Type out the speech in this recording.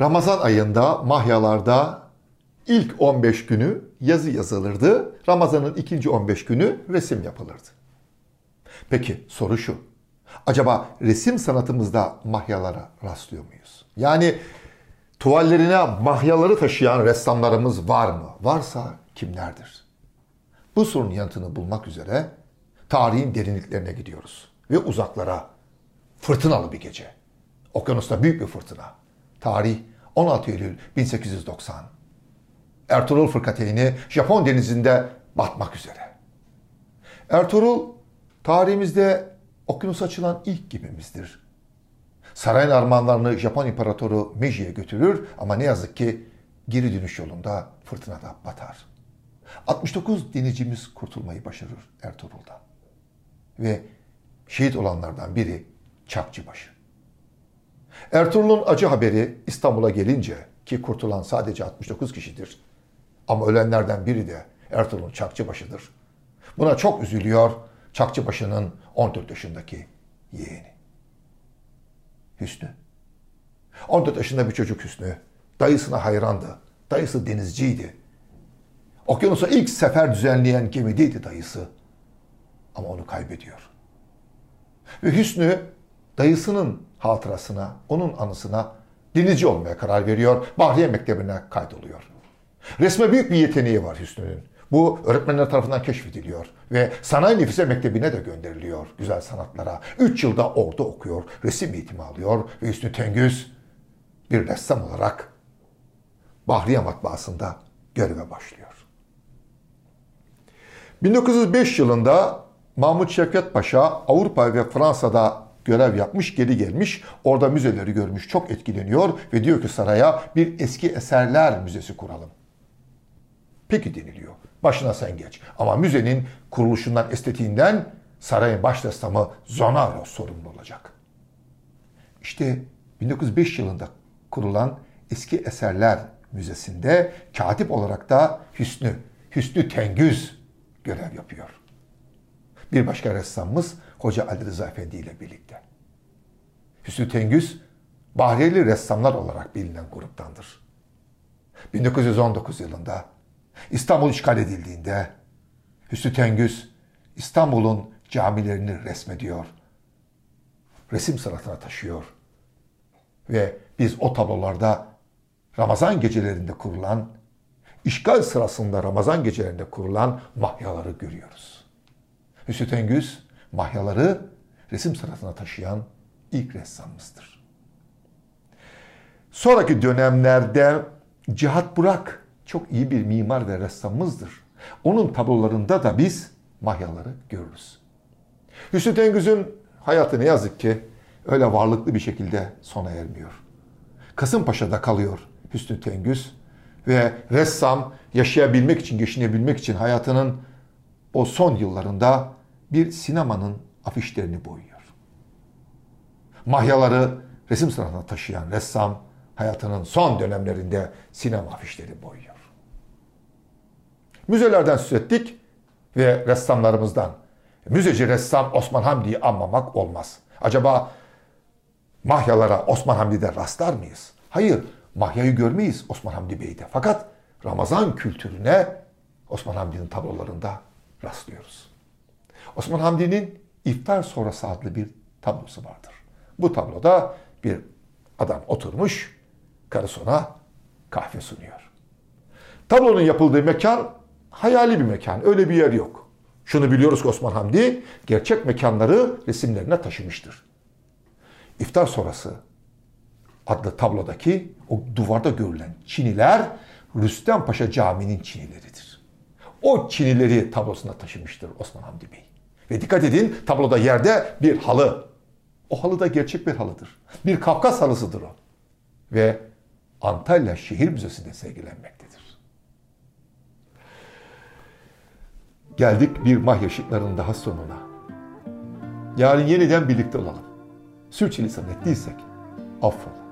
Ramazan ayında mahyalarda ilk 15 günü yazı yazılırdı. Ramazanın ikinci 15 günü resim yapılırdı. Peki soru şu. Acaba resim sanatımızda mahyalara rastlıyor muyuz? Yani tuvallerine mahyaları taşıyan ressamlarımız var mı? Varsa kimlerdir? Bu sorunun yanıtını bulmak üzere tarihin derinliklerine gidiyoruz. Ve uzaklara. Fırtınalı bir gece. Okyanusta büyük bir fırtına. Tarih 16 Eylül 1890. Ertuğrul fırkateyni Japon denizinde batmak üzere. Ertuğrul tarihimizde okyanusa açılan ilk gemimizdir. Sarayın armağanlarını Japon İmparatoru Meiji'ye götürür ama ne yazık ki geri dönüş yolunda fırtınada batar. 69 denizcimiz kurtulmayı başarır Ertuğrul'dan. Ve şehit olanlardan biri Çakçıbaşı. Ertuğrul'un acı haberi İstanbul'a gelince ki kurtulan sadece 69 kişidir. Ama ölenlerden biri de Ertuğrul'un Çakçıbaşı'dır. Buna çok üzülüyor Çakçıbaşı'nın 14 yaşındaki yeğeni. Hüsnü. 14 yaşında bir çocuk Hüsnü. Dayısına hayrandı. Dayısı denizciydi. Okyanusa ilk sefer düzenleyen gemideydi dayısı. Ama onu kaybediyor. Ve Hüsnü dayısının hatırasına, onun anısına denizci olmaya karar veriyor. Bahriye Mektebi'ne kaydoluyor. Resme büyük bir yeteneği var Hüsnü'nün. Bu öğretmenler tarafından keşfediliyor ve Sanayi Nefise Mektebi'ne de gönderiliyor güzel sanatlara. Üç yılda orada okuyor, resim eğitimi alıyor ve Hüsnü Tengüz bir ressam olarak Bahriye Matbaası'nda göreve başlıyor. 1905 yılında Mahmut Şevket Paşa Avrupa ve Fransa'da görev yapmış, geri gelmiş. Orada müzeleri görmüş, çok etkileniyor ve diyor ki saraya bir eski eserler müzesi kuralım. Peki deniliyor. Başına sen geç. Ama müzenin kuruluşundan, estetiğinden sarayın baş ressamı Zonaro sorumlu olacak. İşte 1905 yılında kurulan Eski Eserler Müzesi'nde katip olarak da Hüsnü, Hüsnü Tengüz görev yapıyor. Bir başka ressamımız Hoca Ali Rıza Efendi ile birlikte. Hüsnü Tengüz, Bahriyeli ressamlar olarak bilinen gruptandır. 1919 yılında İstanbul işgal edildiğinde Hüsnü Tengüz İstanbul'un camilerini resmediyor. Resim sanatına taşıyor. Ve biz o tablolarda Ramazan gecelerinde kurulan, işgal sırasında Ramazan gecelerinde kurulan mahyaları görüyoruz. Hüsnü Tengüz mahyaları resim sanatına taşıyan ilk ressamımızdır. Sonraki dönemlerde Cihat Burak çok iyi bir mimar ve ressamımızdır. Onun tablolarında da biz mahyaları görürüz. Hüsnü Tengüz'ün hayatı ne yazık ki öyle varlıklı bir şekilde sona ermiyor. Kasımpaşa'da kalıyor Hüsnü Tengüz ve ressam yaşayabilmek için, geçinebilmek için hayatının o son yıllarında bir sinemanın afişlerini boyuyor. Mahyaları resim sanatına taşıyan ressam hayatının son dönemlerinde sinema afişleri boyuyor. Müzelerden söz ettik ve ressamlarımızdan. Müzeci ressam Osman Hamdi'yi anmamak olmaz. Acaba mahyalara Osman Hamdi'de rastlar mıyız? Hayır, mahyayı görmeyiz Osman Hamdi Bey'de. Fakat Ramazan kültürüne Osman Hamdi'nin tablolarında rastlıyoruz. Osman Hamdi'nin iftar sonrası adlı bir tablosu vardır. Bu tabloda bir adam oturmuş, karısına kahve sunuyor. Tablonun yapıldığı mekan hayali bir mekan. Öyle bir yer yok. Şunu biliyoruz ki Osman Hamdi gerçek mekanları resimlerine taşımıştır. İftar sonrası adlı tablodaki o duvarda görülen çiniler Rüstem Paşa Camii'nin çinileridir. O çinileri tablosuna taşımıştır Osman Hamdi Bey. Ve dikkat edin tabloda yerde bir halı. O halı da gerçek bir halıdır. Bir Kafkas halısıdır o. Ve Antalya Şehir Müzesi'nde sergilenmektedir. Geldik bir mahya ışıklarının daha sonuna. Yarın yeniden birlikte olalım. Sürçülisan ettiysek affola.